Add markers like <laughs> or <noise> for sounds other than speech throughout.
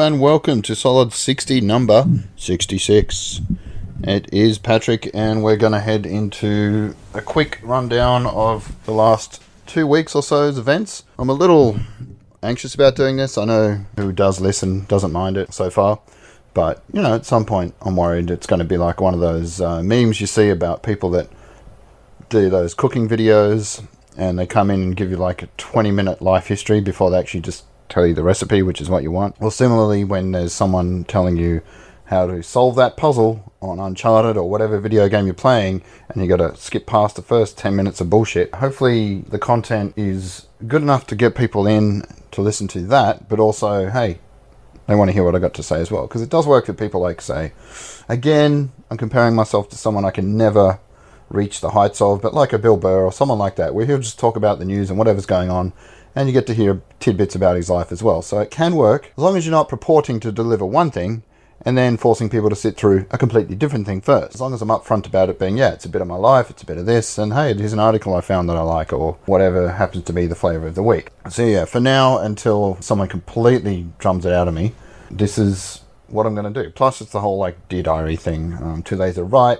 and welcome to Solid 60 number 66. It is Patrick, and we're going to head into a quick rundown of the last two weeks or so's events. I'm a little anxious about doing this. I know who does listen doesn't mind it so far, but you know, at some point, I'm worried it's going to be like one of those uh, memes you see about people that do those cooking videos and they come in and give you like a 20 minute life history before they actually just tell you the recipe, which is what you want. Well, similarly, when there's someone telling you how to solve that puzzle on Uncharted or whatever video game you're playing, and you got to skip past the first 10 minutes of bullshit. Hopefully, the content is good enough to get people in to listen to that, but also, hey, they want to hear what I got to say as well. Because it does work for people like, say, again, I'm comparing myself to someone I can never reach the heights of, but like a Bill Burr or someone like that, where he'll just talk about the news and whatever's going on, and you get to hear tidbits about his life as well. So it can work as long as you're not purporting to deliver one thing and then forcing people to sit through a completely different thing first. As long as I'm upfront about it being, yeah, it's a bit of my life, it's a bit of this, and hey, here's an article I found that I like, or whatever happens to be the flavor of the week. So yeah, for now, until someone completely drums it out of me, this is what I'm going to do. Plus, it's the whole like dear diary thing. Um, two days are right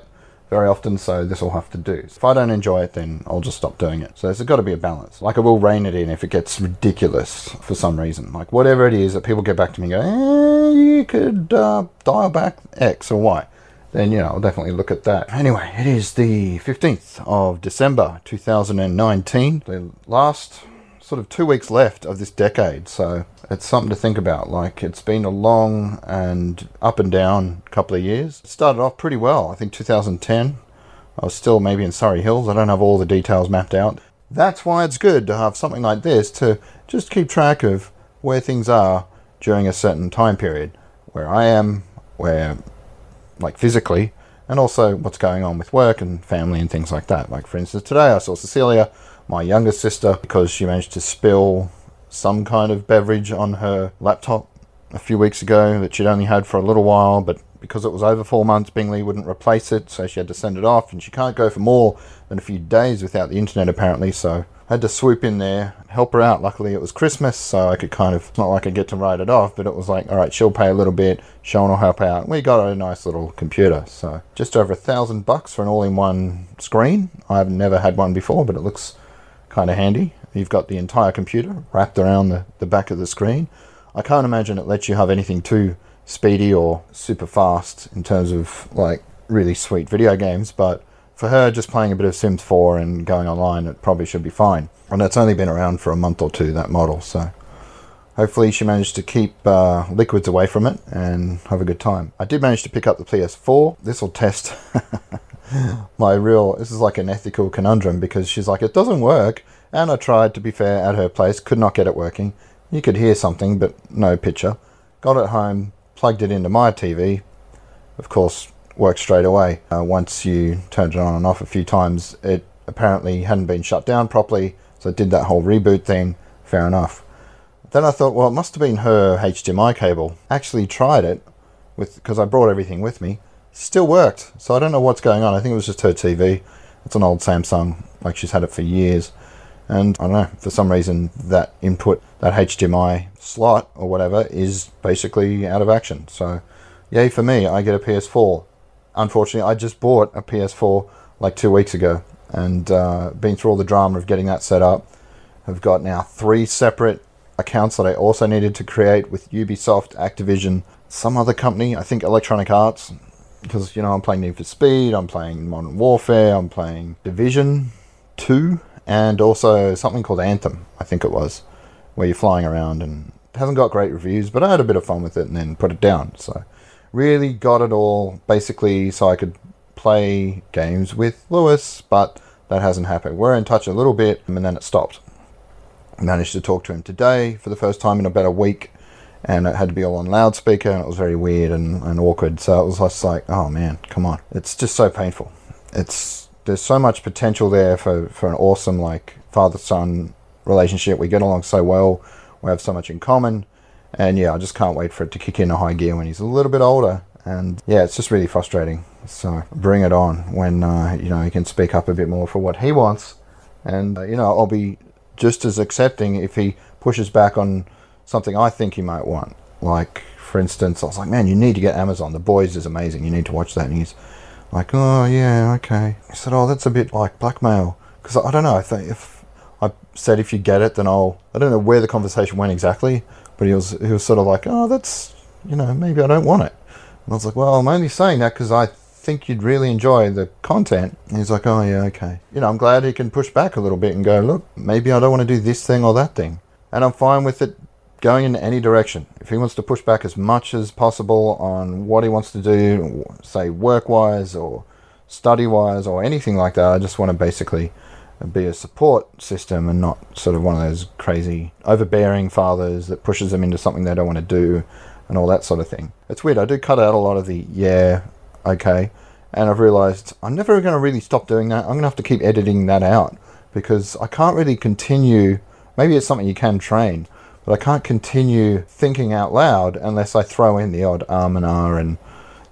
very often, so this will have to do. If I don't enjoy it, then I'll just stop doing it. So there's got to be a balance. Like I will rein it in if it gets ridiculous for some reason. Like whatever it is that people get back to me and go, eh, you could uh, dial back X or Y. Then, you know, I'll definitely look at that. Anyway, it is the 15th of December 2019. The last sort of two weeks left of this decade. So it's something to think about. Like it's been a long and up and down couple of years. It started off pretty well. I think 2010. I was still maybe in Surry Hills. I don't have all the details mapped out. That's why it's good to have something like this to just keep track of where things are during a certain time period, where I am, where like physically, and also what's going on with work and family and things like that. Like for instance, today I saw Cecilia my younger sister because she managed to spill some kind of beverage on her laptop a few weeks ago that she'd only had for a little while, but because it was over four months, Bingley wouldn't replace it, so she had to send it off, and she can't go for more than a few days without the internet apparently, so I had to swoop in there, help her out. Luckily, it was Christmas, so I could kind of, it's not like I get to write it off, but it was like, all right, she'll pay a little bit, Sean will help out. We got a nice little computer, so just over a thousand bucks for an all in one screen. I've never had one before, but it looks kind of handy. You've got the entire computer wrapped around the, the back of the screen. I can't imagine it lets you have anything too speedy or super fast in terms of like really sweet video games, but for her just playing a bit of Sims 4 and going online, it probably should be fine. And it's only been around for a month or two, that model, so hopefully she managed to keep uh, liquids away from it and have a good time. I did manage to pick up the PS4. This will test <laughs> my real this is like an ethical conundrum because she's like it doesn't work. And i tried to be fair at her place could not get it working. You could hear something but no picture. Got it home plugged it into my tv of course worked straight away. Uh, once you turned it on and off a few times it apparently hadn't been shut down properly so it did that whole reboot thing. Fair enough then i thought well it must have been her hdmi cable actually tried it with because i brought everything with me still worked. So I don't know what's going on. I think it was just her TV. It's an old Samsung, like she's had it for years. And I don't know, for some reason, that input, that HDMI slot or whatever, is basically out of action. So, yay for me, I get a PS4. Unfortunately, I just bought a PS4 like two weeks ago and uh, been through all the drama of getting that set up. I've got now three separate accounts that I also needed to create with Ubisoft, Activision, some other company, I think Electronic Arts, because you know I'm playing Need for Speed, I'm playing Modern Warfare, I'm playing Division Two, and also something called Anthem. I think it was, where you're flying around and it hasn't got great reviews, but I had a bit of fun with it and then put it down. So really got it all basically so I could play games with Lewis, but that hasn't happened. We're in touch a little bit and then it stopped. Managed to talk to him today for the first time in about a week and it had to be all on loudspeaker and it was very weird and, and awkward. So it was just like oh man come on. It's just so painful. It's there's so much potential there for, for an awesome like father son relationship. We get along so well. We have so much in common. And yeah i just can't wait for it to kick in a high gear when he's a little bit older. And yeah it's just really frustrating. So bring it on when uh, you know he can speak up a bit more for what he wants. And uh, you know i'll be just as accepting if he pushes back on something I think he might want. Like, for instance, I was like, man, you need to get Amazon. The Boys is amazing. You need to watch that. And he's like, oh, yeah, okay. He said, oh, that's a bit like blackmail. Because I don't know. I think if I said if you get it, then I'll. I don't know where the conversation went exactly, but he was he was sort of like, oh, that's you know maybe I don't want it. And I was like, well, I'm only saying that because I think you'd really enjoy the content. And he's like, oh yeah, okay. You know, I'm glad he can push back a little bit and go, look, maybe I don't want to do this thing or that thing, and I'm fine with it going in any direction. If he wants to push back as much as possible on what he wants to do, say work wise or study wise or anything like that, I just want to basically be a support system and not sort of one of those crazy overbearing fathers that pushes them into something they don't want to do and all that sort of thing. It's weird. I do cut out a lot of the yeah, okay, and I've realized I'm never going to really stop doing that. I'm going to have to keep editing that out because I can't really continue. Maybe it's something you can train, but I can't continue thinking out loud unless I throw in the odd um and ah and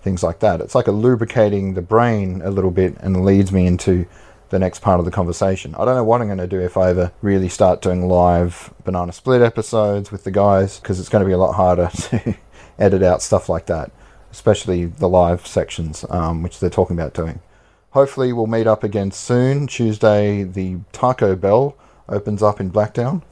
things like that. It's like a lubricating the brain a little bit and leads me into the next part of the conversation. I don't know what I'm going to do if I ever really start doing live banana split episodes with the guys because it's going to be a lot harder <laughs> to edit out stuff like that, especially the live sections, um, which they're talking about doing. Hopefully, we'll meet up again soon. Tuesday, the Taco Bell opens up in Blacktown,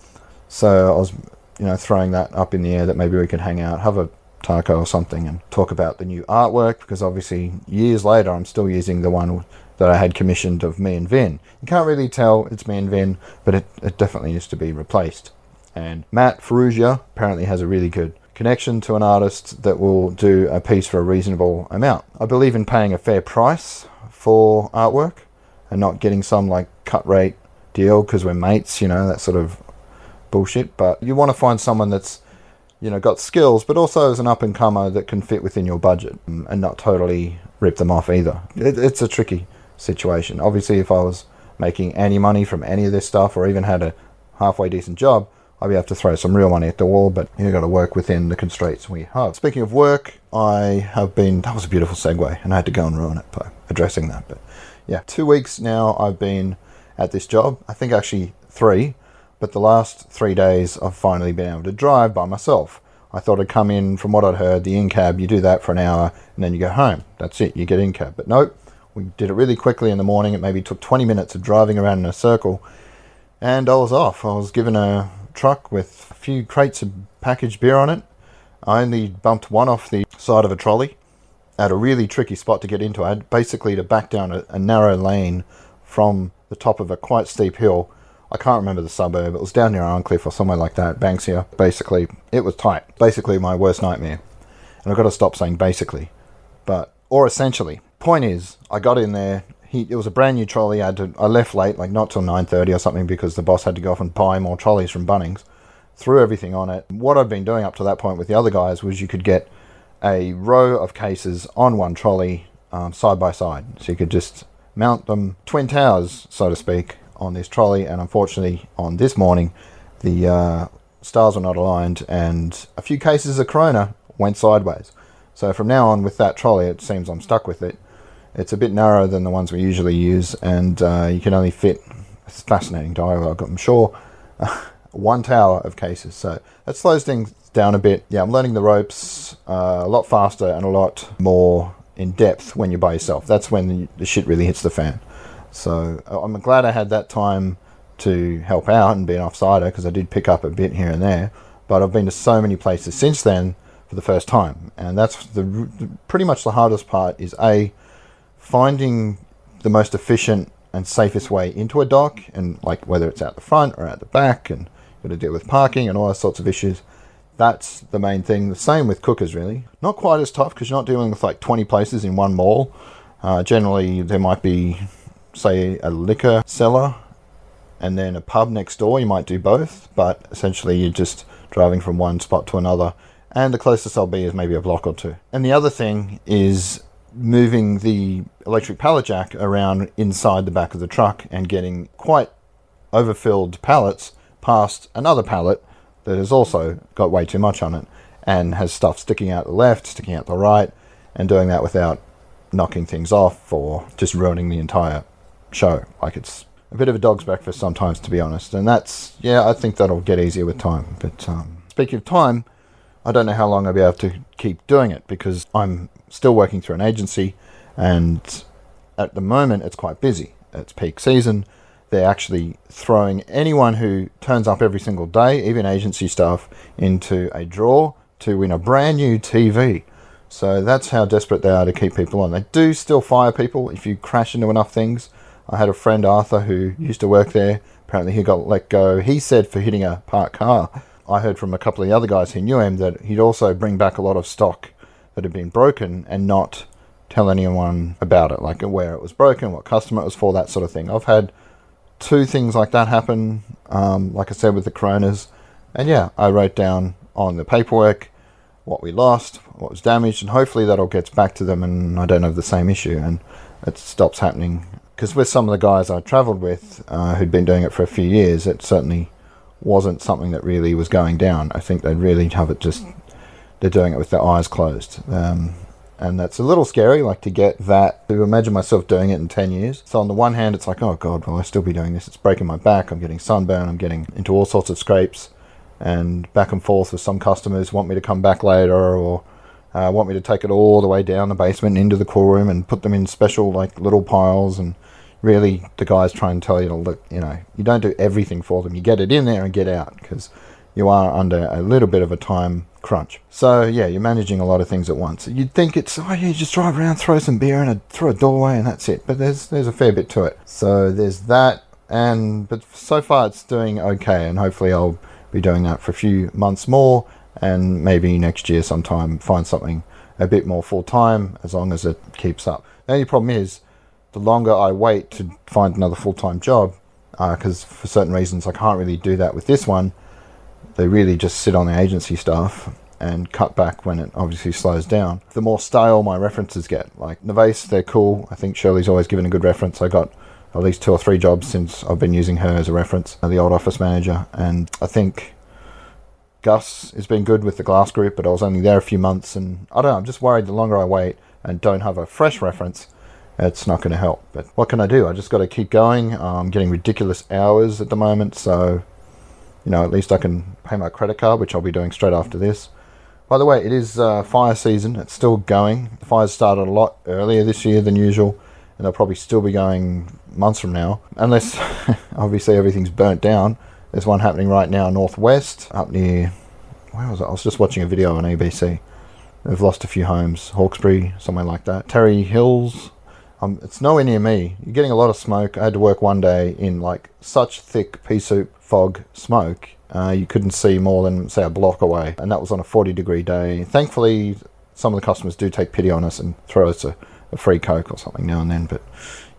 so I was, you know, throwing that up in the air that maybe we could hang out, have a taco or something, and talk about the new artwork because obviously years later I'm still using the one that I had commissioned of me and Vin. You can't really tell it's me and Vin, but it, it definitely needs to be replaced. And Matt Ferrugia apparently has a really good connection to an artist that will do a piece for a reasonable amount. I believe in paying a fair price for artwork and not getting some like cut rate deal because we're mates, you know, that sort of bullshit. But you want to find someone that's, you know, got skills, but also is an up and comer that can fit within your budget and not totally rip them off either. It, it's a tricky situation. Obviously, if I was making any money from any of this stuff or even had a halfway decent job, I'd be able to throw some real money at the wall, but you've got to work within the constraints we have. Speaking of work, I have been, that was a beautiful segue, and I had to go and ruin it by addressing that. But yeah, two weeks now I've been at this job. I think actually three, but the last three days I've finally been able to drive by myself. I thought I'd come in from what I'd heard, the in cab, you do that for an hour and then you go home. That's it, you get in cab. But nope, we did it really quickly in the morning. It maybe took 20 minutes of driving around in a circle, and I was off. I was given a truck with a few crates of packaged beer on it. I only bumped one off the side of a trolley at a really tricky spot to get into. I had basically to back down a, a narrow lane from the top of a quite steep hill. I can't remember the suburb. It was down near Arncliffe or somewhere like that, Banksia. Basically, it was tight. Basically, my worst nightmare. And I've got to stop saying basically, but or essentially point is, I got in there. He, it was a brand new trolley. I, had to, I left late, like not till nine thirty or something, because the boss had to go off and buy more trolleys from Bunnings. Threw everything on it. What I'd been doing up to that point with the other guys was you could get a row of cases on one trolley um, side by side, so you could just mount them twin towers, so to speak, on this trolley. And unfortunately, on this morning, the uh, stars were not aligned, and a few cases of Corona went sideways. So from now on, with that trolley, it seems I'm stuck with it. It's a bit narrower than the ones we usually use, and uh, you can only fit. It's fascinating dialogue, I'm sure. <laughs> one tower of cases, so that slows things down a bit. Yeah, I'm learning the ropes uh, a lot faster and a lot more in depth when you're by yourself. That's when the shit really hits the fan. So I'm glad I had that time to help out and be an offsider because I did pick up a bit here and there. But I've been to so many places since then for the first time, and that's the pretty much the hardest part. Is a finding the most efficient and safest way into a dock, and like whether it's out the front or out the back, and got to deal with parking and all those sorts of issues. That's the main thing. The same with cookers, really. Not quite as tough because you're not dealing with like 20 places in one mall. Uh, generally, there might be, say, a liquor cellar and then a pub next door. You might do both, but essentially you're just driving from one spot to another. And the closest I'll be is maybe a block or two. And the other thing is moving the electric pallet jack around inside the back of the truck and getting quite overfilled pallets past another pallet that has also got way too much on it and has stuff sticking out the left, sticking out the right, and doing that without knocking things off or just ruining the entire show. Like it's a bit of a dog's breakfast sometimes, to be honest. And that's, yeah, I think that'll get easier with time. But um, speaking of time, I don't know how long I'll be able to keep doing it because I'm still working through an agency and at the moment it's quite busy. It's peak season. They're actually throwing anyone who turns up every single day, even agency staff, into a draw to win a brand new TV. So that's how desperate they are to keep people on. They do still fire people if you crash into enough things. I had a friend, Arthur, who used to work there. Apparently, he got let go. He said for hitting a parked car. I heard from a couple of the other guys who knew him that he'd also bring back a lot of stock that had been broken and not tell anyone about it, like where it was broken, what customer it was for, that sort of thing. I've had two things like that happen, um, like I said, with the Coronas. And yeah, I wrote down on the paperwork what we lost, what was damaged, and hopefully that all gets back to them and I don't have the same issue and it stops happening. Because with some of the guys I travelled with uh, who'd been doing it for a few years, it certainly wasn't something that really was going down. I think they'd really have it just, they're doing it with their eyes closed. Um, and that's a little scary, like to get that, to imagine myself doing it in 10 years. So, on the one hand, it's like, oh God, will I still be doing this? It's breaking my back, I'm getting sunburn, I'm getting into all sorts of scrapes and back and forth with some customers want me to come back later or uh, want me to take it all the way down the basement into the cool room and put them in special like little piles. And really the guys try and tell you to look you know you don't do everything for them. You get it in there and get out because you are under a little bit of a time crunch. So yeah you're managing a lot of things at once. You'd think it's oh yeah just drive around throw some beer in a through a doorway and that's it. But there's there's a fair bit to it. So there's that and but so far it's doing okay and hopefully i'll be doing that for a few months more and maybe next year sometime find something a bit more full time as long as it keeps up. The only problem is the longer I wait to find another full time job, because uh, for certain reasons I can't really do that with this one, they really just sit on the agency staff and cut back when it obviously slows down. The more stale my references get, like Nevase, they're cool. I think Shirley's always given a good reference. I got at least two or three jobs since I've been using her as a reference, uh, the old office manager. And I think Gus has been good with the glass group, but I was only there a few months, and I don't know. I'm just worried the longer I wait and don't have a fresh reference, it's not going to help. But what can I do? I just got to keep going. I'm getting ridiculous hours at the moment, so you know at least I can pay my credit card, which I'll be doing straight after this. By the way, it is uh, fire season. It's still going. The fires started a lot earlier this year than usual and they'll probably still be going months from now, unless <laughs> obviously everything's burnt down. There's one happening right now northwest, up near. Where was it? I was just watching a video on ABC. They've lost a few homes, Hawkesbury, somewhere like that. Terry Hills. It's nowhere near me. You're getting a lot of smoke. I had to work one day in like such thick pea soup fog smoke. Uh, you couldn't see more than say a block away, and that was on a 40 degree day. Thankfully, some of the customers do take pity on us and throw us a a free Coke or something now and then. But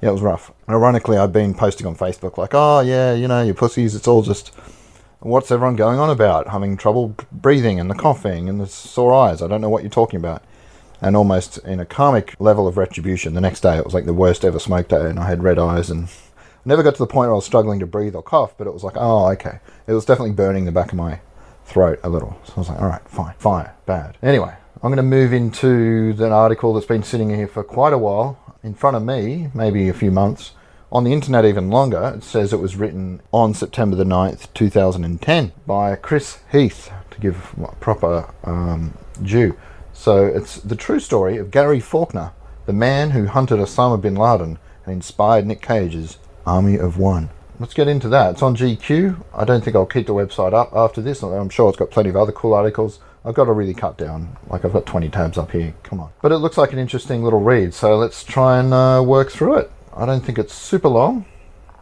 yeah, it was rough. Ironically, I've been posting on Facebook like, oh yeah, you know, your pussies, it's all just what's everyone going on about? Having trouble breathing and the coughing and the sore eyes. I don't know what you're talking about. And almost in a karmic level of retribution, the next day it was like the worst ever smoke day, and I had red eyes and I never got to the point where I was struggling to breathe or cough, but it was like, oh, okay. It was definitely burning the back of my throat a little. So I was like, all right, fine, fire, bad. Anyway, I'm going to move into an article that's been sitting here for quite a while in front of me, maybe a few months. On the internet, even longer, it says it was written on September the 9th, 2010, by Chris Heath, to give proper um, due. So it's the true story of Gary Faulkner, the man who hunted Osama bin Laden and inspired Nick Cage's Army of One. Let's get into that. It's on GQ. I don't think I'll keep the website up after this. I'm sure it's got plenty of other cool articles. I've got to really cut down. Like I've got 20 tabs up here. Come on. But it looks like an interesting little read, so let's try and uh, work through it. I don't think it's super long,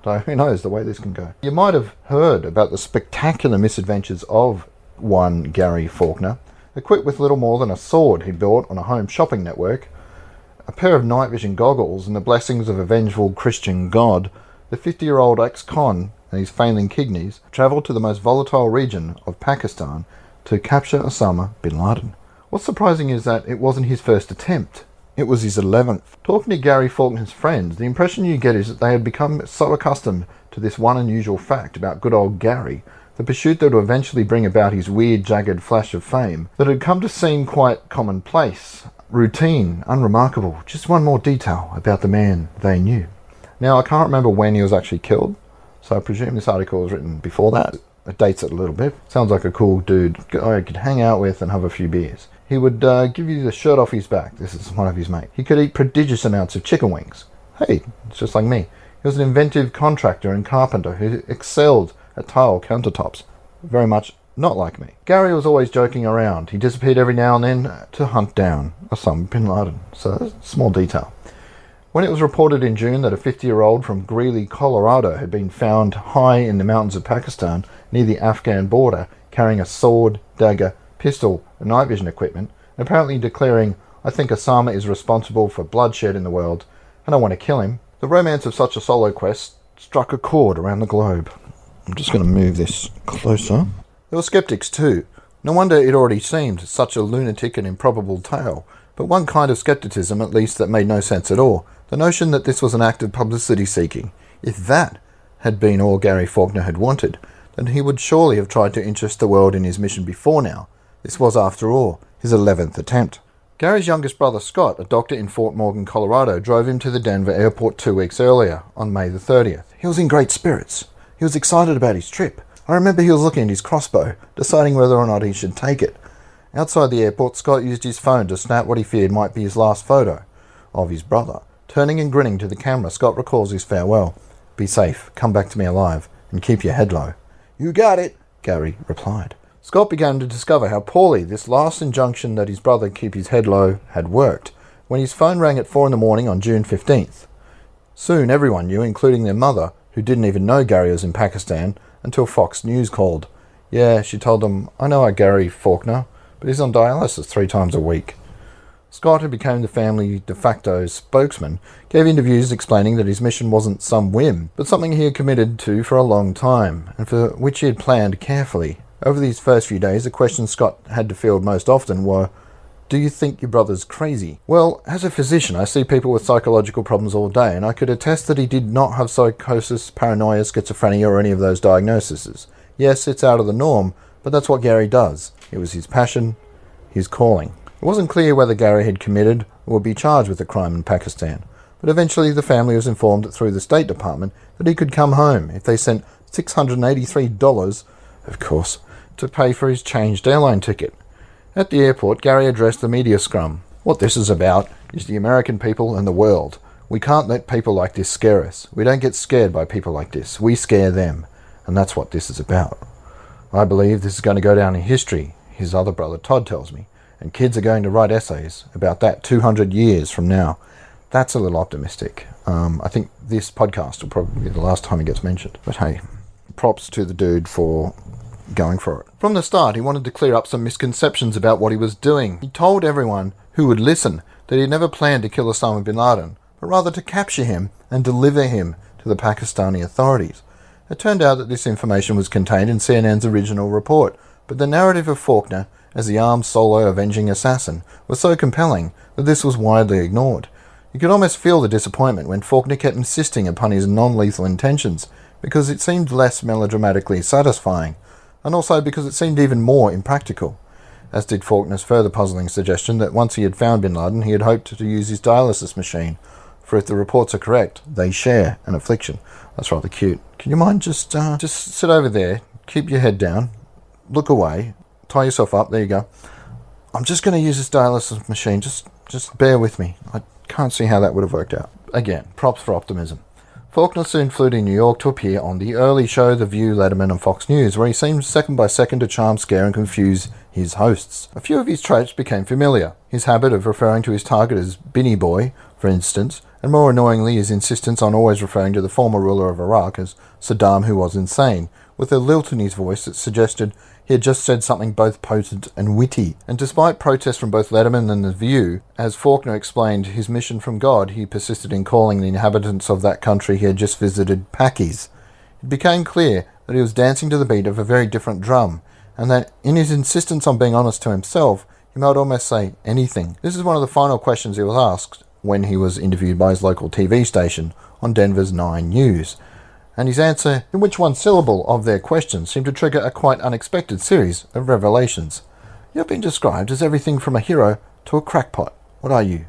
though <laughs> who knows the way this can go. You might have heard about the spectacular misadventures of one Gary Faulkner, equipped with little more than a sword he bought on a home shopping network, a pair of night vision goggles, and the blessings of a vengeful Christian god. The 50 year old ex con and his failing kidneys travelled to the most volatile region of Pakistan to capture Osama bin Laden. What's surprising is that it wasn't his first attempt. It was his 11th. Talking to Gary Faulkner's friends, the impression you get is that they had become so accustomed to this one unusual fact about good old Gary, the pursuit that would eventually bring about his weird, jagged flash of fame, that had come to seem quite commonplace, routine, unremarkable, just one more detail about the man they knew. Now, I can't remember when he was actually killed, so I presume this article was written before that. it dates it a little bit. Sounds like a cool dude I could hang out with and have a few beers. He would uh, give you the shirt off his back. This is one of his mates. He could eat prodigious amounts of chicken wings. Hey, it's just like me. He was an inventive contractor and carpenter who excelled at tile countertops. Very much not like me. Gary was always joking around. He disappeared every now and then to hunt down Osama bin Laden. So, small detail. When it was reported in June that a 50 year old from Greeley, Colorado had been found high in the mountains of Pakistan near the Afghan border carrying a sword, dagger, pistol, and night vision equipment, and apparently declaring, I think Osama is responsible for bloodshed in the world, and I want to kill him, the romance of such a solo quest struck a chord around the globe. I'm just going to move this closer. There were skeptics too. No wonder it already seemed such a lunatic and improbable tale, but one kind of skepticism at least that made no sense at all the notion that this was an act of publicity seeking. If that had been all Gary Faulkner had wanted, then he would surely have tried to interest the world in his mission before now. This was, after all, his eleventh attempt. Gary's youngest brother Scott, a doctor in Fort Morgan, Colorado, drove him to the Denver airport two weeks earlier, on May the 30th. He was in great spirits. He was excited about his trip. I remember he was looking at his crossbow, deciding whether or not he should take it. Outside the airport, Scott used his phone to snap what he feared might be his last photo of his brother. Turning and grinning to the camera, Scott recalls his farewell. Be safe, come back to me alive, and keep your head low. You got it, Gary replied. Scott began to discover how poorly this last injunction that his brother keep his head low had worked when his phone rang at four in the morning on June 15th. Soon everyone knew, including their mother, who didn't even know Gary was in Pakistan until Fox News called. Yeah, she told them, I know our Gary Faulkner, but he's on dialysis three times a week. Scott, who became the family de facto spokesman, gave interviews explaining that his mission wasn't some whim, but something he had committed to for a long time, and for which he had planned carefully. Over these first few days, the questions Scott had to field most often were, do you think your brother's crazy? Well, as a physician, I see people with psychological problems all day, and I could attest that he did not have psychosis, paranoia, schizophrenia, or any of those diagnoses. Yes, it's out of the norm, but that's what Gary does. It was his passion, his calling. It wasn't clear whether Gary had committed or would be charged with a crime in Pakistan, but eventually the family was informed through the State Department that he could come home if they sent $683, of course, to pay for his changed airline ticket. At the airport, Gary addressed the media scrum. What this is about is the American people and the world. We can't let people like this scare us. We don't get scared by people like this. We scare them. And that's what this is about. I believe this is going to go down in history, his other brother Todd tells me. And kids are going to write essays about that 200 years from now. That's a little optimistic. Um, I think this podcast will probably be the last time it gets mentioned. But hey, props to the dude for going for it. From the start, he wanted to clear up some misconceptions about what he was doing. He told everyone who would listen that he never planned to kill Osama bin Laden, but rather to capture him and deliver him to the Pakistani authorities. It turned out that this information was contained in CNN's original report, but the narrative of Faulkner as the armed solo avenging assassin was so compelling that this was widely ignored. You could almost feel the disappointment when Faulkner kept insisting upon his non lethal intentions, because it seemed less melodramatically satisfying and also because it seemed even more impractical, as did Faulkner's further puzzling suggestion that once he had found bin Laden, he had hoped to use his dialysis machine, for if the reports are correct, they share an affliction. That's rather cute. Can you mind just uh, just sit over there, keep your head down, look away, tie yourself up. There you go. I'm just going to use this dialysis machine. Just just bear with me. I can't see how that would have worked out. Again, props for optimism. Faulkner soon flew to New York to appear on the early show The View, Letterman, and Fox News, where he seemed second by second to charm, scare, and confuse his hosts. A few of his traits became familiar. His habit of referring to his target as Binny Boy, for instance, and more annoyingly his insistence on always referring to the former ruler of Iraq as Saddam, who was insane, with a lilt in his voice that suggested he had just said something both potent and witty, and despite protests from both Letterman and The View, as Faulkner explained his mission from God, he persisted in calling the inhabitants of that country he had just visited Pakis. It became clear that he was dancing to the beat of a very different drum, and that in his insistence on being honest to himself, he might almost say anything. This is one of the final questions he was asked when he was interviewed by his local TV station on Denver's 9 News and his answer, in which one syllable of their question seemed to trigger a quite unexpected series of revelations. You've been described as everything from a hero to a crackpot. What are you?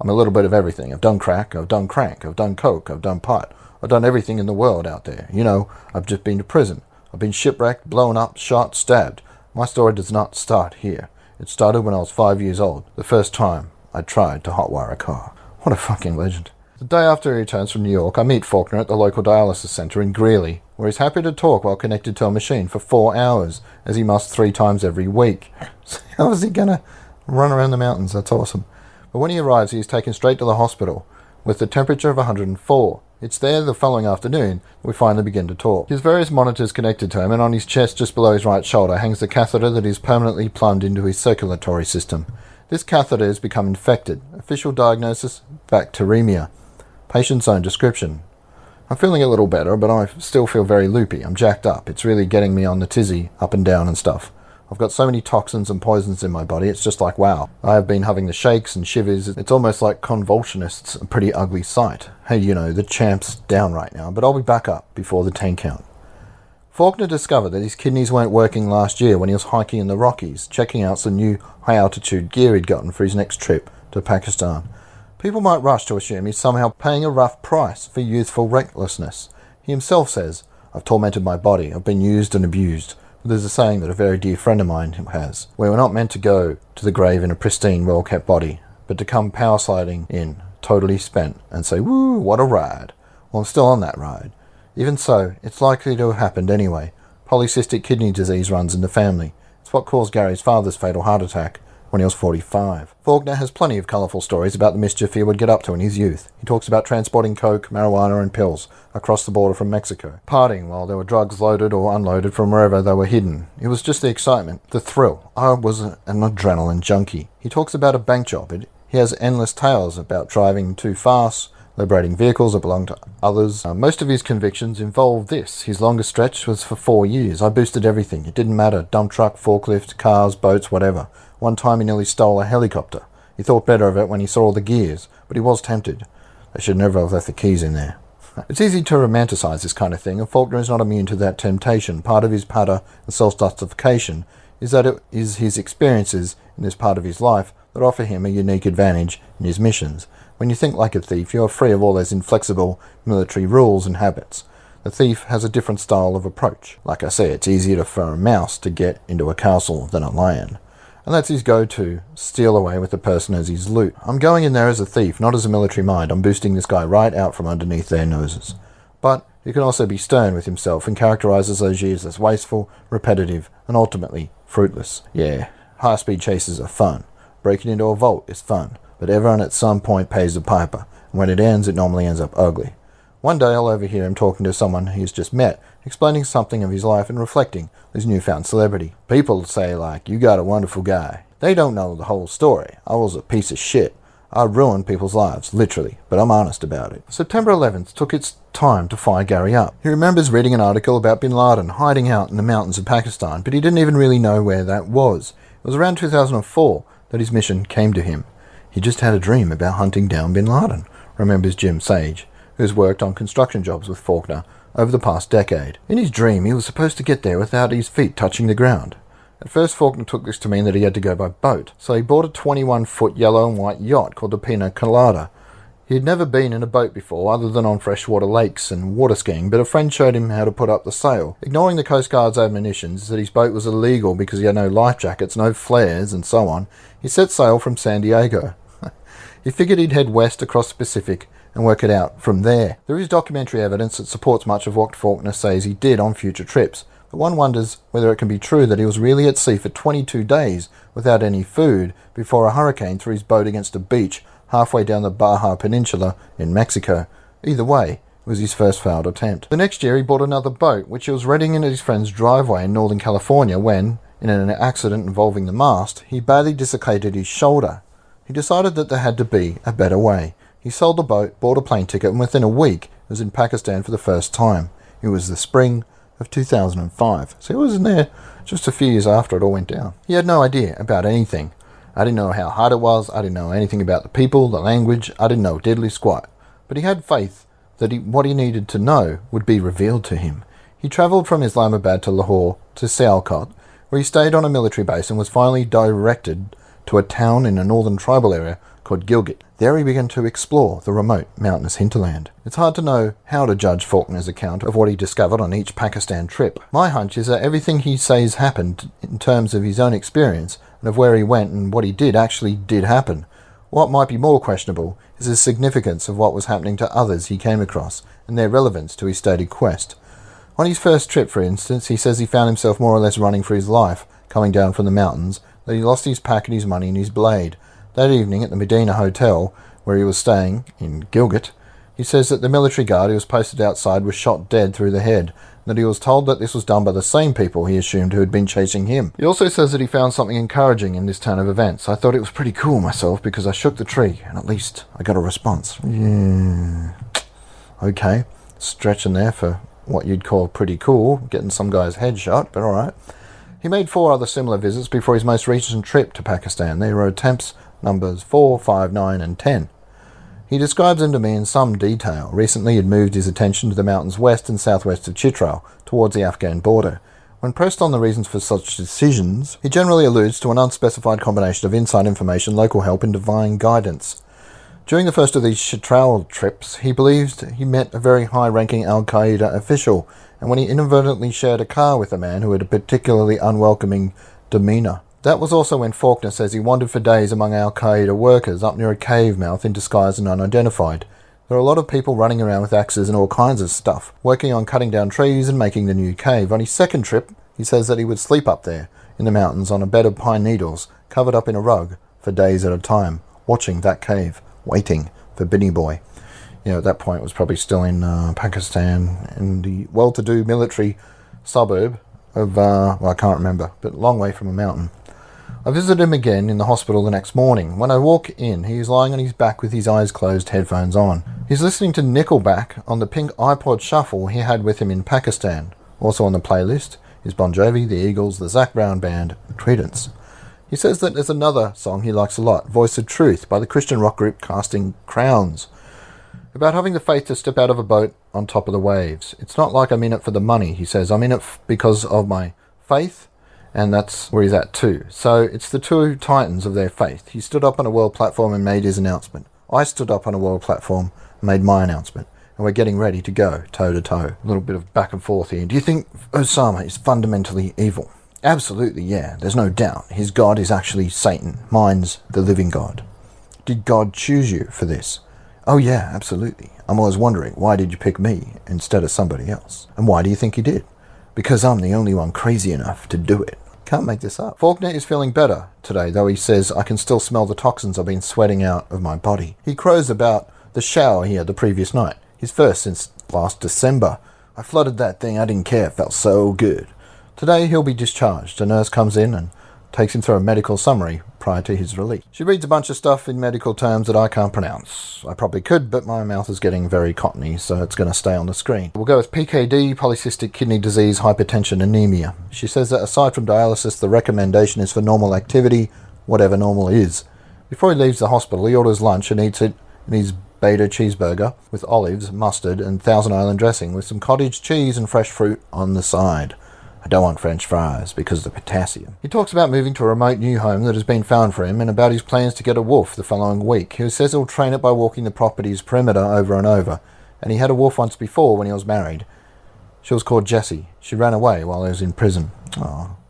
I'm a little bit of everything. I've done crack, I've done crank, I've done coke, I've done pot, I've done everything in the world out there. You know, I've just been to prison. I've been shipwrecked, blown up, shot, stabbed. My story does not start here. It started when I was five years old, the first time I tried to hotwire a car. What a fucking legend. The day after he returns from New York, I meet Faulkner at the local dialysis centre in Greeley, where he's happy to talk while connected to a machine for four hours, as he must three times every week. <laughs> So how is he gonna run around the mountains? That's awesome. But when he arrives, he is taken straight to the hospital with the temperature of 104. It's there the following afternoon that we finally begin to talk. His various monitors connected to him, and on his chest just below his right shoulder hangs the catheter that is permanently plumbed into his circulatory system. This catheter has become infected. Official diagnosis bacteremia. Patient's own description. I'm feeling a little better, but I still feel very loopy. I'm jacked up. It's really getting me on the tizzy, up and down and stuff. I've got so many toxins and poisons in my body, it's just like wow. I have been having the shakes and shivers. It's almost like convulsionists, a pretty ugly sight. Hey, you know, the champ's down right now, but I'll be back up before the 10 count. Faulkner discovered that his kidneys weren't working last year when he was hiking in the Rockies, checking out some new high altitude gear he'd gotten for his next trip to Pakistan. People might rush to assume he's somehow paying a rough price for youthful recklessness. He himself says, I've tormented my body, I've been used and abused. But there's a saying that a very dear friend of mine has, we're not meant to go to the grave in a pristine, well kept body, but to come power sliding in, totally spent, and say, Woo, what a ride. Well, I'm still on that ride. Even so, it's likely to have happened anyway. Polycystic kidney disease runs in the family. It's what caused Gary's father's fatal heart attack when he was 45. Faulkner has plenty of colourful stories about the mischief he would get up to in his youth. He talks about transporting coke, marijuana, and pills across the border from Mexico, partying while there were drugs loaded or unloaded from wherever they were hidden. It was just the excitement, the thrill. I was an adrenaline junkie. He talks about a bank job. He has endless tales about driving too fast, liberating vehicles that belong to others. Uh, most of his convictions involved this. His longest stretch was for four years. I boosted everything. It didn't matter dump truck, forklift, cars, boats, whatever. One time he nearly stole a helicopter. He thought better of it when he saw all the gears, but he was tempted. They should never have left the keys in there. It's easy to romanticize this kind of thing, and Faulkner is not immune to that temptation. Part of his patter and self justification is that it is his experiences in this part of his life that offer him a unique advantage in his missions. When you think like a thief, you are free of all those inflexible military rules and habits. The thief has a different style of approach. Like I say, it's easier for a mouse to get into a castle than a lion. And that's his go to steal away with the person as his loot. I'm going in there as a thief, not as a military mind. I'm boosting this guy right out from underneath their noses. But he can also be stern with himself and characterizes those years as wasteful, repetitive, and ultimately fruitless. Yeah, high speed chases are fun. Breaking into a vault is fun but everyone at some point pays the piper, and when it ends, it normally ends up ugly. One day I'll overhear him talking to someone he's just met, explaining something of his life and reflecting his newfound celebrity. People say, like, you got a wonderful guy. They don't know the whole story. I was a piece of shit. I ruined people's lives, literally, but I'm honest about it. September 11th took its time to fire Gary up. He remembers reading an article about bin Laden hiding out in the mountains of Pakistan, but he didn't even really know where that was. It was around 2004 that his mission came to him. He just had a dream about hunting down bin Laden, remembers Jim Sage, who's worked on construction jobs with Faulkner over the past decade. In his dream, he was supposed to get there without his feet touching the ground. At first, Faulkner took this to mean that he had to go by boat, so he bought a 21 foot yellow and white yacht called the Pina Colada. He had never been in a boat before, other than on freshwater lakes and water skiing, but a friend showed him how to put up the sail. Ignoring the Coast Guard's admonitions that his boat was illegal because he had no life jackets, no flares, and so on, he set sail from San Diego. <laughs> He figured he'd head west across the Pacific and work it out from there. There is documentary evidence that supports much of what Faulkner says he did on future trips, but one wonders whether it can be true that he was really at sea for 22 days without any food before a hurricane threw his boat against a beach halfway down the Baja Peninsula in Mexico. Either way, it was his first failed attempt. The next year, he bought another boat, which he was renting in his friend's driveway in Northern California when, in an accident involving the mast, he badly dislocated his shoulder. He decided that there had to be a better way. He sold the boat, bought a plane ticket, and within a week was in Pakistan for the first time. It was the spring of 2005, so he was in there just a few years after it all went down. He had no idea about anything. I didn't know how hard it was, I didn't know anything about the people, the language, I didn't know diddly squat. But he had faith that he, what he needed to know would be revealed to him. He travelled from Islamabad to Lahore to Sialkot, where he stayed on a military base and was finally directed to a town in a northern tribal area called Gilgit. There he began to explore the remote mountainous hinterland. It's hard to know how to judge Faulkner's account of what he discovered on each Pakistan trip. My hunch is that everything he says happened in terms of his own experience and of where he went and what he did actually did happen. What might be more questionable is the significance of what was happening to others he came across and their relevance to his stated quest. On his first trip, for instance, he says he found himself more or less running for his life, coming down from the mountains, that he lost his pack and his money and his blade. That evening at the Medina Hotel, where he was staying, in Gilgit, he says that the military guard who was posted outside was shot dead through the head, and that he was told that this was done by the same people he assumed who had been chasing him. He also says that he found something encouraging in this turn of events. I thought it was pretty cool myself because I shook the tree, and at least I got a response. Yeah. Okay. Stretching there for what you'd call pretty cool, getting some guy's head shot, but alright. He made four other similar visits before his most recent trip to Pakistan. They were attempts numbers 4, 5, 9, and 10. He describes them to me in some detail. Recently, he had moved his attention to the mountains west and southwest of Chitral, towards the Afghan border. When pressed on the reasons for such decisions, he generally alludes to an unspecified combination of inside information, local help, and divine guidance. During the first of these Chitral trips, he believed he met a very high ranking Al Qaeda official, and when he inadvertently shared a car with a man who had a particularly unwelcoming demeanour. That was also when Faulkner says he wandered for days among Al Qaeda workers up near a cave mouth in disguise and unidentified. There are a lot of people running around with axes and all kinds of stuff, working on cutting down trees and making the new cave. On his second trip, he says that he would sleep up there in the mountains on a bed of pine needles, covered up in a rug, for days at a time, watching that cave, waiting for Binny Boy. You know, at that point, it was probably still in uh, Pakistan, in the well to do military suburb of, uh, well, I can't remember, but long way from a mountain. I visit him again in the hospital the next morning. When I walk in, he is lying on his back with his eyes closed, headphones on. He's listening to Nickelback on the pink iPod shuffle he had with him in Pakistan. Also on the playlist is Bon Jovi, the Eagles, the Zac Brown Band, and Creedence. He says that there's another song he likes a lot, Voice of Truth, by the Christian rock group Casting Crowns, about having the faith to step out of a boat on top of the waves. It's not like I'm in it for the money, he says. I'm in it f- because of my faith and that's where he's at too. So it's the two titans of their faith. He stood up on a world platform and made his announcement. I stood up on a world platform and made my announcement. And we're getting ready to go toe to toe. A little bit of back and forth here. Do you think Osama is fundamentally evil? Absolutely, yeah. There's no doubt. His God is actually Satan. Mine's the living God. Did God choose you for this? Oh, yeah, absolutely. I'm always wondering, why did you pick me instead of somebody else? And why do you think he did? Because I'm the only one crazy enough to do it. Can't make this up. Faulkner is feeling better today, though he says, I can still smell the toxins I've been sweating out of my body. He crows about the shower he had the previous night, his first since last December. I flooded that thing, I didn't care, it felt so good. Today he'll be discharged. A nurse comes in and takes him through a medical summary prior to his release. She reads a bunch of stuff in medical terms that I can't pronounce. I probably could, but my mouth is getting very cottony, so it's going to stay on the screen. We'll go with PKD, polycystic kidney disease, hypertension, anemia. She says that aside from dialysis, the recommendation is for normal activity, whatever normal is. Before he leaves the hospital, he orders lunch and eats it in his beta cheeseburger with olives, mustard, and Thousand Island dressing with some cottage cheese and fresh fruit on the side. I don't want French fries because of the potassium. He talks about moving to a remote new home that has been found for him and about his plans to get a wolf the following week. He says he'll train it by walking the property's perimeter over and over, and he had a wolf once before when he was married. She was called Jessie. She ran away while he was in prison.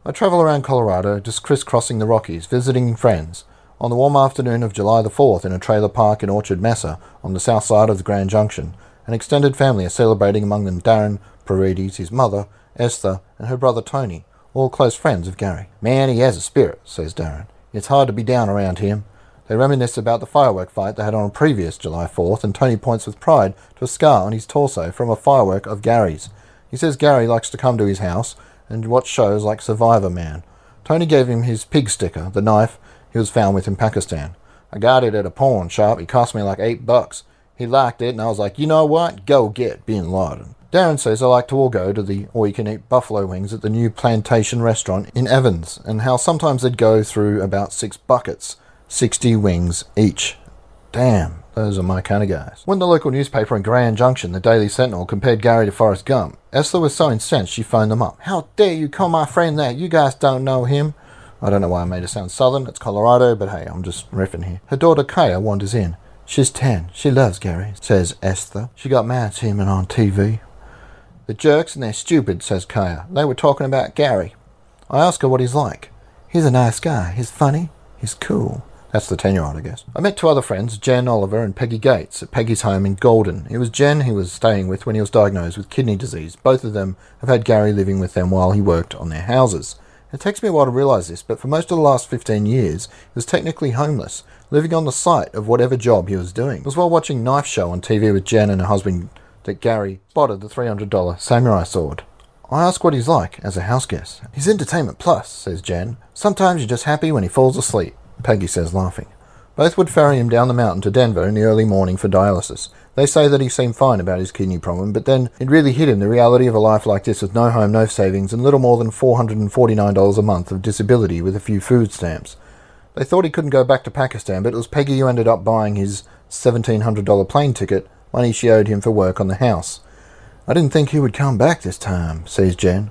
I travel around Colorado, just crisscrossing the Rockies, visiting friends. On the warm afternoon of July the 4th, in a trailer park in Orchard Mesa, on the south side of the Grand Junction, an extended family are celebrating among them Darren Paredes, his mother, Esther, and her brother Tony, all close friends of Gary. Man, he has a spirit, says Darren. It's hard to be down around him. They reminisce about the firework fight they had on a previous July 4th, and Tony points with pride to a scar on his torso from a firework of Gary's. He says Gary likes to come to his house and watch shows like Survivor Man. Tony gave him his pig sticker, the knife he was found with in Pakistan. I got it at a pawn shop. It cost me like eight bucks. He liked it, and I was like, you know what? Go get Bin Laden. Darren says I like to all go to the all you can eat buffalo wings at the new Plantation restaurant in Evans, and how sometimes they'd go through about six buckets, 60 wings each. Damn, those are my kind of guys. When the local newspaper in Grand Junction, the Daily Sentinel, compared Gary to Forrest Gump, Esther was so incensed she phoned them up. How dare you call my friend that? You guys don't know him. I don't know why I made it sound southern. It's Colorado, but hey, I'm just riffing here. Her daughter Kaya wanders in. She's 10. She loves Gary, says Esther. She got mad seeing him and on TV. The jerks and they're stupid, says Kaya. They were talking about Gary. I ask her what he's like. He's a nice guy. He's funny. He's cool. That's the 10 year old, I guess. I met two other friends, Jen Oliver and Peggy Gates, at Peggy's home in Golden. It was Jen he was staying with when he was diagnosed with kidney disease. Both of them have had Gary living with them while he worked on their houses. It takes me a while to realise this, but for most of the last 15 years, he was technically homeless, living on the site of whatever job he was doing. It was while watching Knife Show on TV with Jen and her husband that Gary spotted the $300 samurai sword. I ask what he's like as a house guest. He's entertainment plus, says Jen. Sometimes you're just happy when he falls asleep. Peggy says, laughing. Both would ferry him down the mountain to Denver in the early morning for dialysis. They say that he seemed fine about his kidney problem, but then it really hit him the reality of a life like this with no home, no savings, and little more than $449 a month of disability with a few food stamps. They thought he couldn't go back to Pakistan, but it was Peggy who ended up buying his $1,700 plane ticket, money she owed him for work on the house. I didn't think he would come back this time, says Jen.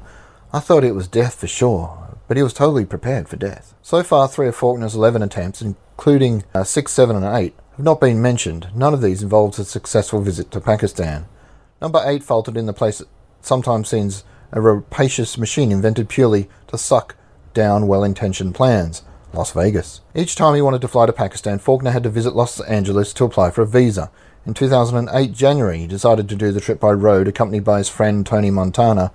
I thought it was death for sure but he was totally prepared for death. So far, three of Faulkner's 11 attempts, including uh, 6, 7, and 8, have not been mentioned. None of these involves a successful visit to Pakistan. Number 8 faltered in the place that sometimes seems a rapacious machine invented purely to suck down well intentioned plans. Las Vegas. Each time he wanted to fly to Pakistan, Faulkner had to visit Los Angeles to apply for a visa. In 2008 January, he decided to do the trip by road, accompanied by his friend Tony Montana.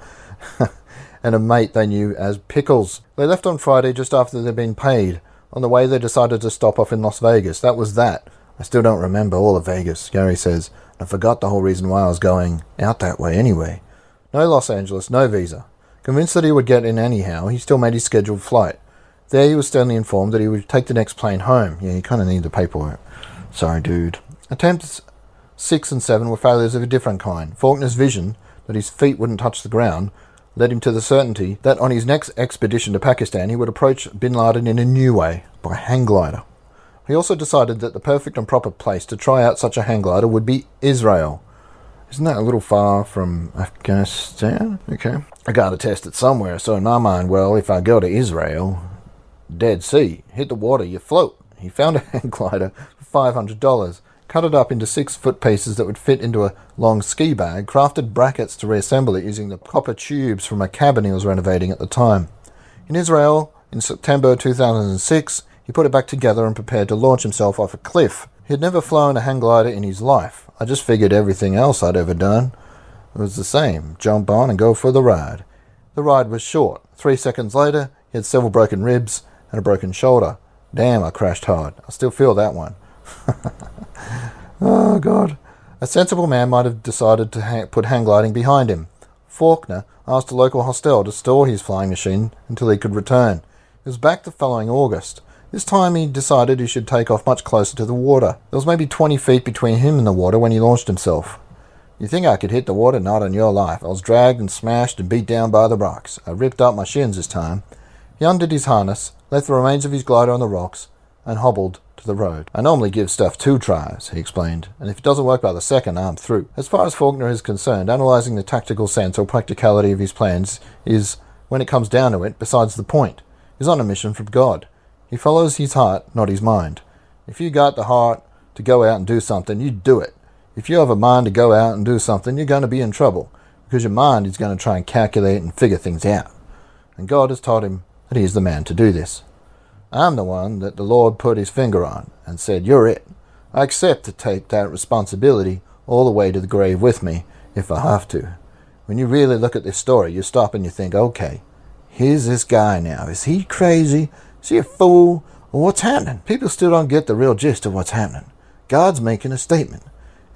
<laughs> and a mate they knew as Pickles. They left on Friday just after they'd been paid. On the way, they decided to stop off in Las Vegas. That was that. I still don't remember all of Vegas, Gary says. I forgot the whole reason why I was going out that way anyway. No Los Angeles, no visa. Convinced that he would get in anyhow, he still made his scheduled flight. There he was sternly informed that he would take the next plane home. Yeah, you kind of need the paperwork. Sorry, dude. Attempts 6 and 7 were failures of a different kind. Faulkner's vision that his feet wouldn't touch the ground led him to the certainty that on his next expedition to Pakistan he would approach bin Laden in a new way, by hang glider. He also decided that the perfect and proper place to try out such a hang glider would be Israel. Isn't that a little far from Afghanistan? Okay. I gotta test it somewhere, so in my mind, well, if I go to Israel, Dead Sea, hit the water, you float. He found a <laughs> hang glider for $500 cut it up into six foot pieces that would fit into a long ski bag, crafted brackets to reassemble it using the copper tubes from a cabin he was renovating at the time. In Israel, in September 2006, he put it back together and prepared to launch himself off a cliff. He had never flown a hang glider in his life. I just figured everything else I'd ever done was the same jump on and go for the ride. The ride was short. Three seconds later, he had several broken ribs and a broken shoulder. Damn, I crashed hard. I still feel that one. <laughs> oh, God. A sensible man might have decided to hang, put hang gliding behind him. Faulkner asked a local hostel to store his flying machine until he could return. He was back the following August. This time he decided he should take off much closer to the water. There was maybe 20 feet between him and the water when he launched himself. You think I could hit the water? Not on your life. I was dragged and smashed and beat down by the rocks. I ripped up my shins this time. He undid his harness, left the remains of his glider on the rocks, and hobbled the road. I normally give stuff two tries, he explained, and if it doesn't work by the second, I'm through. As far as Faulkner is concerned, analysing the tactical sense or practicality of his plans is, when it comes down to it, besides the point. He's on a mission from God. He follows his heart, not his mind. If you got the heart to go out and do something, you do it. If you have a mind to go out and do something, you're going to be in trouble, because your mind is going to try and calculate and figure things out. And God has taught him that he is the man to do this. I'm the one that the Lord put his finger on and said, You're it. I accept to take that responsibility all the way to the grave with me if I have to. When you really look at this story, you stop and you think, okay, here's this guy now. Is he crazy? Is he a fool? What's happening? People still don't get the real gist of what's happening. God's making a statement.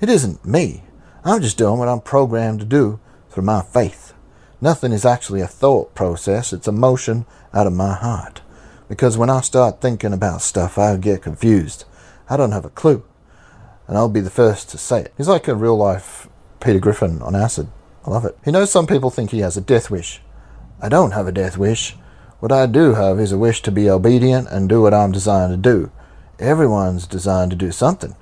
It isn't me. I'm just doing what I'm programmed to do through my faith. Nothing is actually a thought process, it's a motion out of my heart because when I start thinking about stuff, I get confused. I don't have a clue. And I'll be the first to say it. He's like a real life Peter Griffin on acid. I love it. He knows some people think he has a death wish. I don't have a death wish. What I do have is a wish to be obedient and do what I'm designed to do. Everyone's designed to do something.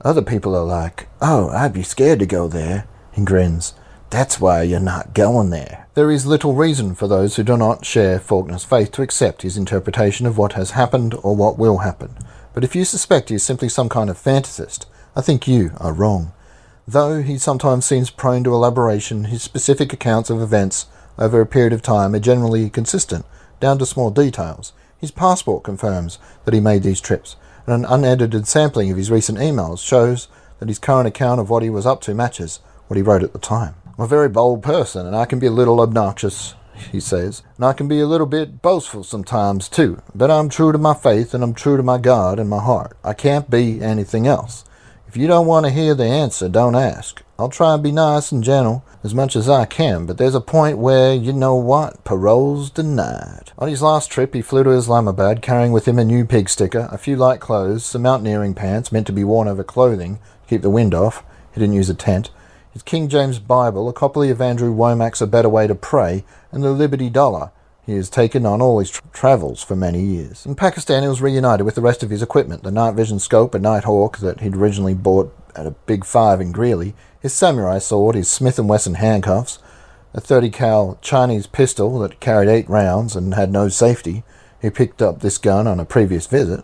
Other people are like, oh, I'd be scared to go there. He grins. That's why you're not going there. There is little reason for those who do not share Faulkner's faith to accept his interpretation of what has happened or what will happen. But if you suspect he is simply some kind of fantasist, I think you are wrong. Though he sometimes seems prone to elaboration, his specific accounts of events over a period of time are generally consistent, down to small details. His passport confirms that he made these trips, and an unedited sampling of his recent emails shows that his current account of what he was up to matches what he wrote at the time. I'm a very bold person, and I can be a little obnoxious, he says, and I can be a little bit boastful sometimes too, but I'm true to my faith and I'm true to my God and my heart. I can't be anything else. If you don't want to hear the answer, don't ask. I'll try and be nice and gentle as much as I can, but there's a point where, you know what, parole's denied. On his last trip, he flew to Islamabad carrying with him a new pig sticker, a few light clothes, some mountaineering pants meant to be worn over clothing to keep the wind off. He didn't use a tent. His King James Bible, a copy of Andrew Wommack's A Better Way to Pray, and the Liberty Dollar. He has taken on all his tra- travels for many years. In Pakistan, he was reunited with the rest of his equipment the night vision scope and night hawk that he'd originally bought at a big five in Greeley, his samurai sword, his Smith & Wesson handcuffs, a 30 cal Chinese pistol that carried eight rounds and had no safety. He picked up this gun on a previous visit.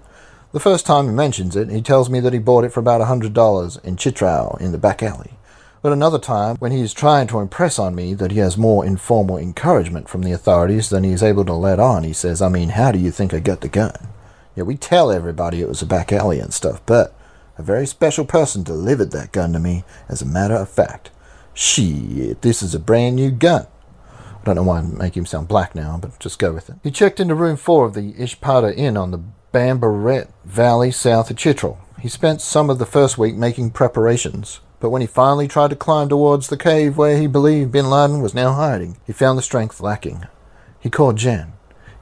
The first time he mentions it, he tells me that he bought it for about a $100 in Chitral in the back alley. But another time, when he is trying to impress on me that he has more informal encouragement from the authorities than he is able to let on, he says, I mean, how do you think I got the gun? Yeah, we tell everybody it was a back alley and stuff, but a very special person delivered that gun to me, as a matter of fact. Shit, this is a brand new gun. I don't know why I'm making him sound black now, but just go with it. He checked into room four of the Ishpata Inn on the Bumburet Valley south of Chitral. He spent some of the first week making preparations, but when he finally tried to climb towards the cave where he believed bin Laden was now hiding, he found the strength lacking. He called Jen.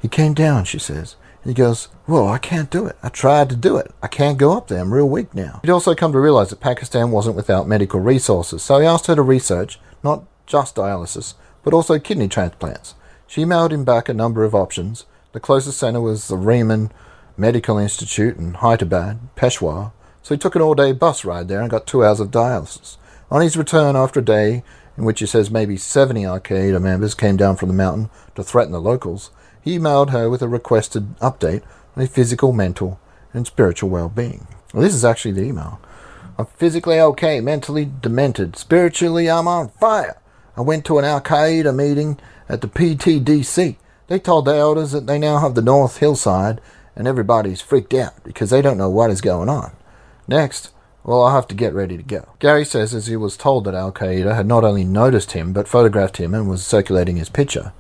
He came down, she says. He goes, Whoa, I can't do it. I tried to do it. I can't go up there. I'm real weak now. He'd also come to realize that Pakistan wasn't without medical resources, so he asked her to research not just dialysis, but also kidney transplants. She emailed him back a number of options. The closest centre was the Rehman Medical Institute in Hayatabad, Peshawar, so he took an all day bus ride there and got two hours of dialysis. On his return after a day in which he says maybe 70 Al Qaeda members came down from the mountain to threaten the locals, he emailed her with a requested update on his physical, mental, and spiritual well being. Well, this is actually the email. I'm physically okay, mentally demented. Spiritually, I'm on fire. I went to an Al Qaeda meeting at the PTDC. They told the elders that they now have the North Hillside, and everybody's freaked out because they don't know what is going on. Next, well, I'll have to get ready to go. Gary says as he was told that Al Qaeda had not only noticed him, but photographed him and was circulating his picture.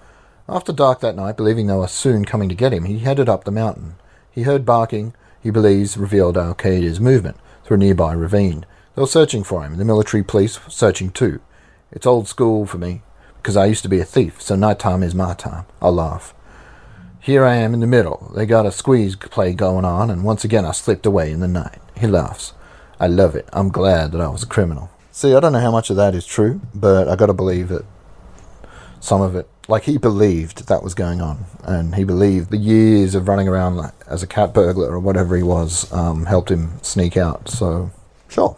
After dark that night, believing they were soon coming to get him, he headed up the mountain. He heard barking, he believes revealed Al Qaeda's movement through a nearby ravine. They were searching for him, the military police were searching too. It's old school for me, because I used to be a thief, so nighttime is my time. I laugh. Here I am in the middle. They got a squeeze play going on, and once again I slipped away in the night. He laughs. I love it. I'm glad that I was a criminal. See, I don't know how much of that is true, but I gotta believe that some of it, like he believed that was going on, and he believed the years of running around like, as a cat burglar or whatever he was um, helped him sneak out. So, sure,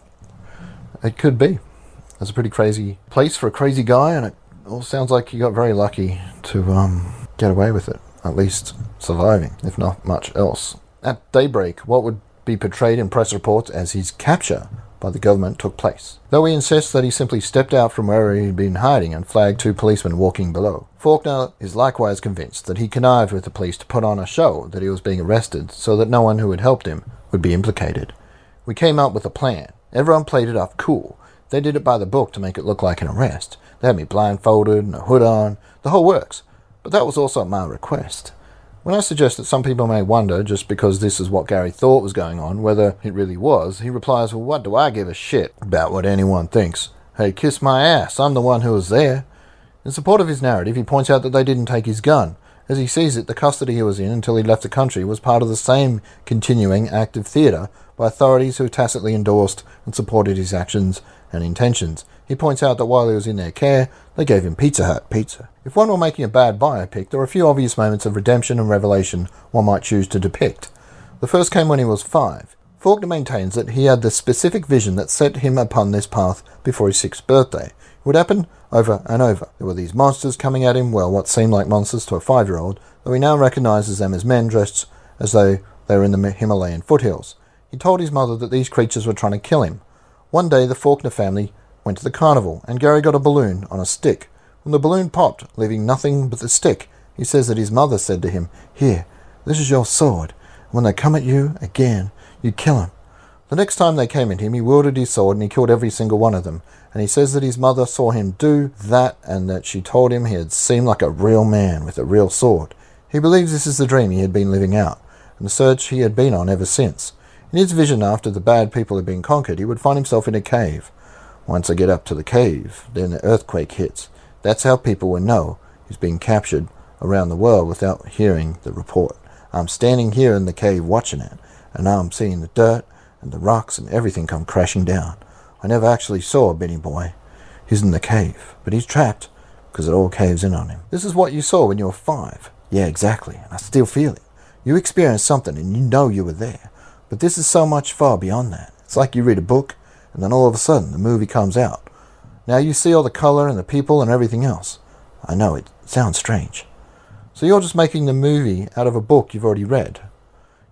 it could be. It's a pretty crazy place for a crazy guy, and it all sounds like he got very lucky to um, get away with it, at least surviving, if not much else. At daybreak, what would be portrayed in press reports as his capture by the government took place, though he insists that he simply stepped out from where he had been hiding and flagged two policemen walking below. Faulkner is likewise convinced that he connived with the police to put on a show that he was being arrested so that no one who had helped him would be implicated. We came up with a plan. Everyone played it off cool. They did it by the book to make it look like an arrest. They had me blindfolded and a hood on, the whole works. But that was also at my request. When I suggest that some people may wonder, just because this is what Gary thought was going on, whether it really was, he replies, Well, what do I give a shit about what anyone thinks? Hey, kiss my ass, I'm the one who was there. In support of his narrative, he points out that they didn't take his gun. As he sees it, the custody he was in until he left the country was part of the same continuing active theatre by authorities who tacitly endorsed and supported his actions and intentions. He points out that while he was in their care, they gave him Pizza Hut pizza. If one were making a bad biopic, there are a few obvious moments of redemption and revelation one might choose to depict. The first came when he was five. Faulkner maintains that he had the specific vision that set him upon this path before his sixth birthday. It would happen over and over. There were these monsters coming at him, well, what seemed like monsters to a five year old, though he now recognizes them as men dressed as though they were in the Himalayan foothills. He told his mother that these creatures were trying to kill him. One day, the Faulkner family went to the carnival, and Gary got a balloon on a stick. When the balloon popped, leaving nothing but the stick, he says that his mother said to him, Here, this is your sword. When they come at you again, you kill them. The next time they came at him, he wielded his sword and he killed every single one of them. And he says that his mother saw him do that and that she told him he had seemed like a real man with a real sword. He believes this is the dream he had been living out, and the search he had been on ever since. In his vision, after the bad people had been conquered, he would find himself in a cave. Once I get up to the cave, then the earthquake hits. That's how people will know he's been captured around the world without hearing the report. I'm standing here in the cave watching it, and now I'm seeing the dirt and the rocks and everything come crashing down. I never actually saw Benny Boy. He's in the cave, but he's trapped because it all caves in on him. This is what you saw when you were five. Yeah, exactly, and I still feel it. You experienced something and you know you were there. But this is so much far beyond that. It's like you read a book and then all of a sudden the movie comes out. Now you see all the color and the people and everything else. I know it sounds strange. So you're just making the movie out of a book you've already read.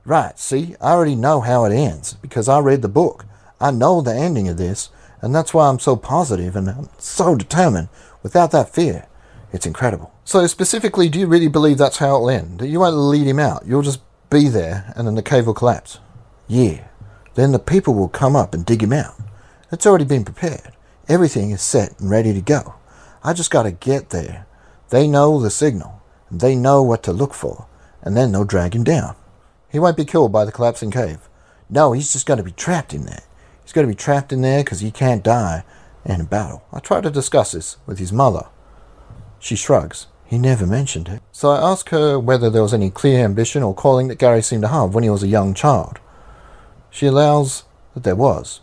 Right, see, I already know how it ends because I read the book. I know the ending of this, and that's why I'm so positive and I'm so determined without that fear. It's incredible. So, specifically, do you really believe that's how it'll end? That you won't lead him out, you'll just be there and then the cave will collapse? Yeah. Then the people will come up and dig him out. It's already been prepared. Everything is set and ready to go. I just got to get there. They know the signal, and they know what to look for, and then they'll drag him down. He won't be killed by the collapsing cave. No, he's just going to be trapped in there. He's going to be trapped in there because he can't die in a battle. I tried to discuss this with his mother. She shrugs. He never mentioned it. So I asked her whether there was any clear ambition or calling that Gary seemed to have when he was a young child. She allows that there was.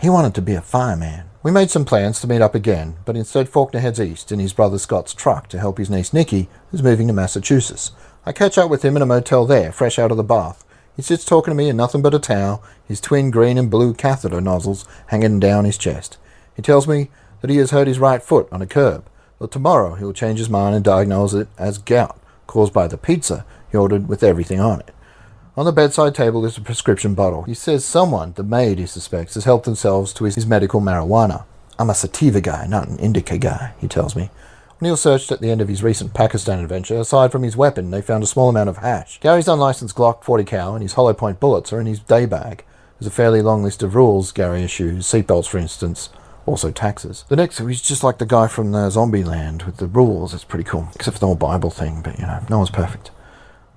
He wanted to be a fireman. We made some plans to meet up again, but instead Faulkner heads east in his brother Scott's truck to help his niece Nikki, who's moving to Massachusetts. I catch up with him in a motel there, fresh out of the bath. He sits talking to me in nothing but a towel, his twin green and blue catheter nozzles hanging down his chest. He tells me that he has hurt his right foot on a curb, but tomorrow he'll change his mind and diagnose it as gout, caused by the pizza he ordered with everything on it. On the bedside table is a prescription bottle. He says someone, the maid he suspects, has helped themselves to his, medical marijuana. I'm a sativa guy, not an indica guy, he tells me. Neil searched at the end of his recent Pakistan adventure. Aside from his weapon, they found a small amount of hash. Gary's unlicensed Glock 40 cal and his hollow point bullets are in his day bag. There's a fairly long list of rules Gary issues, seatbelts for instance, also taxes. The next, he's just like the guy from the Zombieland with the rules. It's pretty cool, except for the whole Bible thing, but you know, no one's perfect.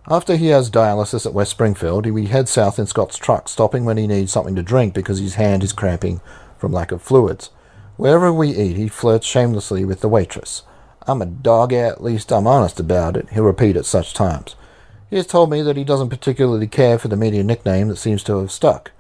After he has dialysis at West Springfield, he heads south in Scott's truck, stopping when he needs something to drink because his hand is cramping from lack of fluids. Wherever we eat, he flirts shamelessly with the waitress. I'm a dog, at least I'm honest about it, he'll repeat at such times. He has told me that he doesn't particularly care for the media nickname that seems to have stuck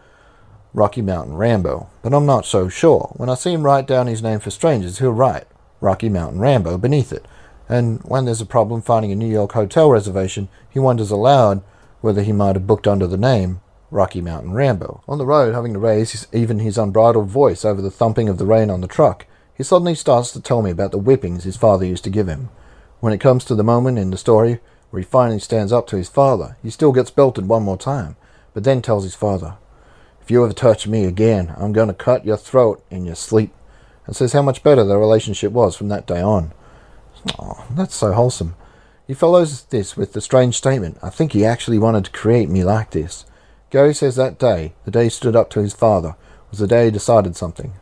Rocky Mountain Rambo, but I'm not so sure. When I see him write down his name for strangers, he'll write Rocky Mountain Rambo beneath it. And when there's a problem finding a New York hotel reservation, he wonders aloud whether he might have booked under the name Rocky Mountain Rambo. On the road, having to raise his, even his unbridled voice over the thumping of the rain on the truck, he suddenly starts to tell me about the whippings his father used to give him. When it comes to the moment in the story where he finally stands up to his father, he still gets belted one more time, but then tells his father, If you ever touch me again, I'm going to cut your throat in your sleep, and says how much better their relationship was from that day on. Oh, that's so wholesome. He follows this with the strange statement, I think he actually wanted to create me like this. Gary says that day, the day he stood up to his father, was the day he decided something.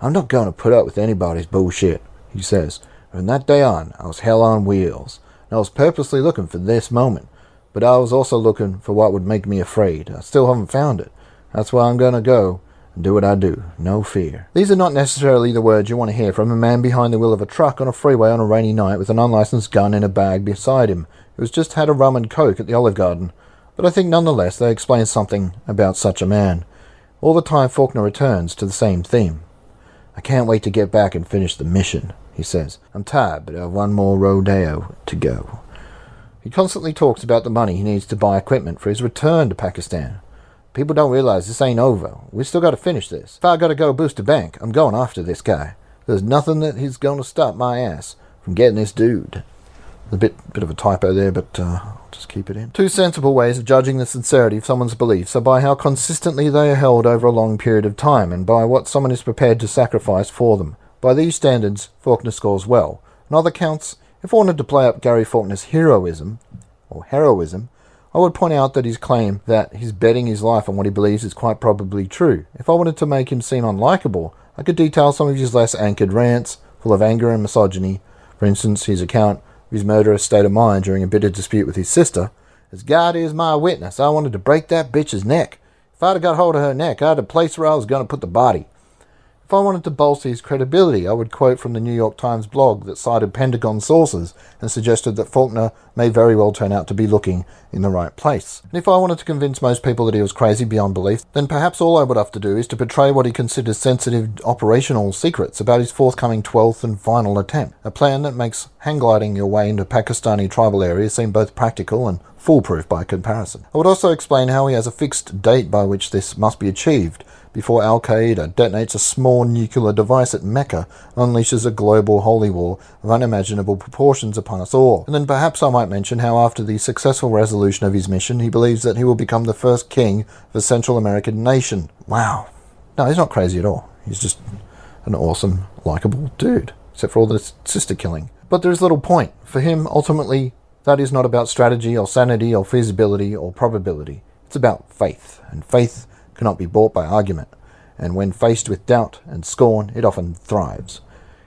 I'm not going to put up with anybody's bullshit, he says. From that day on, I was hell on wheels. And I was purposely looking for this moment. But I was also looking for what would make me afraid. I still haven't found it. That's why I'm going to go do what I do. No fear. These are not necessarily the words you want to hear from a man behind the wheel of a truck on a freeway on a rainy night with an unlicensed gun in a bag beside him, who has just had a rum and coke at the Olive Garden. But I think nonetheless they explain something about such a man. All the time Faulkner returns to the same theme. I can't wait to get back and finish the mission, he says. I'm tired, but I have one more rodeo to go. He constantly talks about the money he needs to buy equipment for his return to Pakistan. People don't realize this ain't over. We still gotta finish this. If I gotta go boost a bank, I'm going after this guy. There's nothing that he's going to stop my ass from getting this dude. A bit, bit of a typo there, but uh, I'll just keep it in. Two sensible ways of judging the sincerity of someone's beliefs are by how consistently they are held over a long period of time, and by what someone is prepared to sacrifice for them. By these standards, Faulkner scores well. On other counts, if I wanted to play up Gary Faulkner's heroism, or heroism, I would point out that his claim that he's betting his life on what he believes is quite probably true. If I wanted to make him seem unlikable, I could detail some of his less anchored rants, full of anger and misogyny. For instance, his account of his murderous state of mind during a bitter dispute with his sister. As God is my witness, I wanted to break that bitch's neck. If I'd have got hold of her neck, I'd have placed where I was going to put the body. If I wanted to bolster his credibility, I would quote from the New York Times blog that cited Pentagon sources and suggested that Faulkner may very well turn out to be looking in the right place. And if I wanted to convince most people that he was crazy beyond belief, then perhaps all I would have to do is to portray what he considers sensitive operational secrets about his forthcoming 12th and final attempt, a plan that makes hang gliding your way into Pakistani tribal areas seem both practical and foolproof by comparison. I would also explain how he has a fixed date by which this must be achieved, before Al Qaeda detonates a small nuclear device at Mecca unleashes a global holy war of unimaginable proportions upon us all. And then perhaps I might mention how, after the successful resolution of his mission, he believes that he will become the first king of a Central American nation. Wow. No, he's not crazy at all. He's just an awesome, likable dude, except for all the sister killing. But there is little point. For him, ultimately, that is not about strategy or sanity or feasibility or probability. It's about faith, and faith cannot be bought by argument, and when faced with doubt and scorn, it often thrives.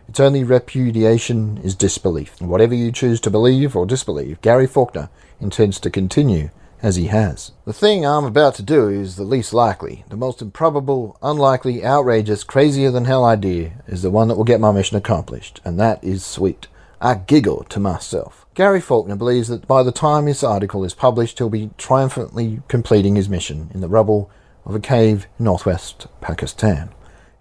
Its only repudiation is disbelief. Whatever you choose to believe or disbelieve, Gary Faulkner intends to continue as he has. The thing I'm about to do is the least likely. The most improbable, unlikely, outrageous, crazier than hell idea is the one that will get my mission accomplished, and that is sweet. I giggle to myself. Gary Faulkner believes that by the time this article is published, he'll be triumphantly completing his mission in the rubble of a cave in northwest Pakistan.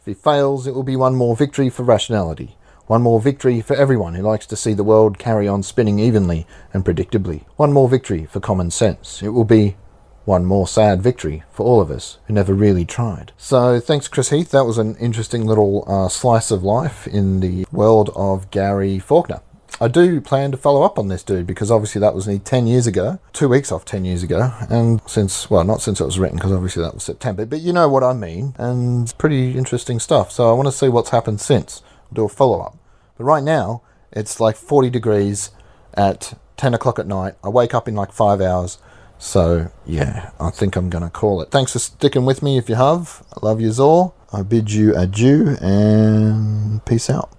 If he fails, it will be one more victory for rationality, one more victory for everyone who likes to see the world carry on spinning evenly and predictably, one more victory for common sense. It will be one more sad victory for all of us who never really tried. So, thanks, Chris Heath. That was an interesting little uh, slice of life in the world of Gary Faulkner. I do plan to follow up on this dude because obviously that was nearly 10 years ago, two weeks off 10 years ago, and since, well, not since it was written because obviously that was September, but you know what I mean, and pretty interesting stuff. So I want to see what's happened since. I'll do a follow up. But right now, it's like 40 degrees at 10 o'clock at night. I wake up in like five hours. So, yeah, I think I'm going to call it. Thanks for sticking with me if you have. I love you all. I bid you adieu and peace out.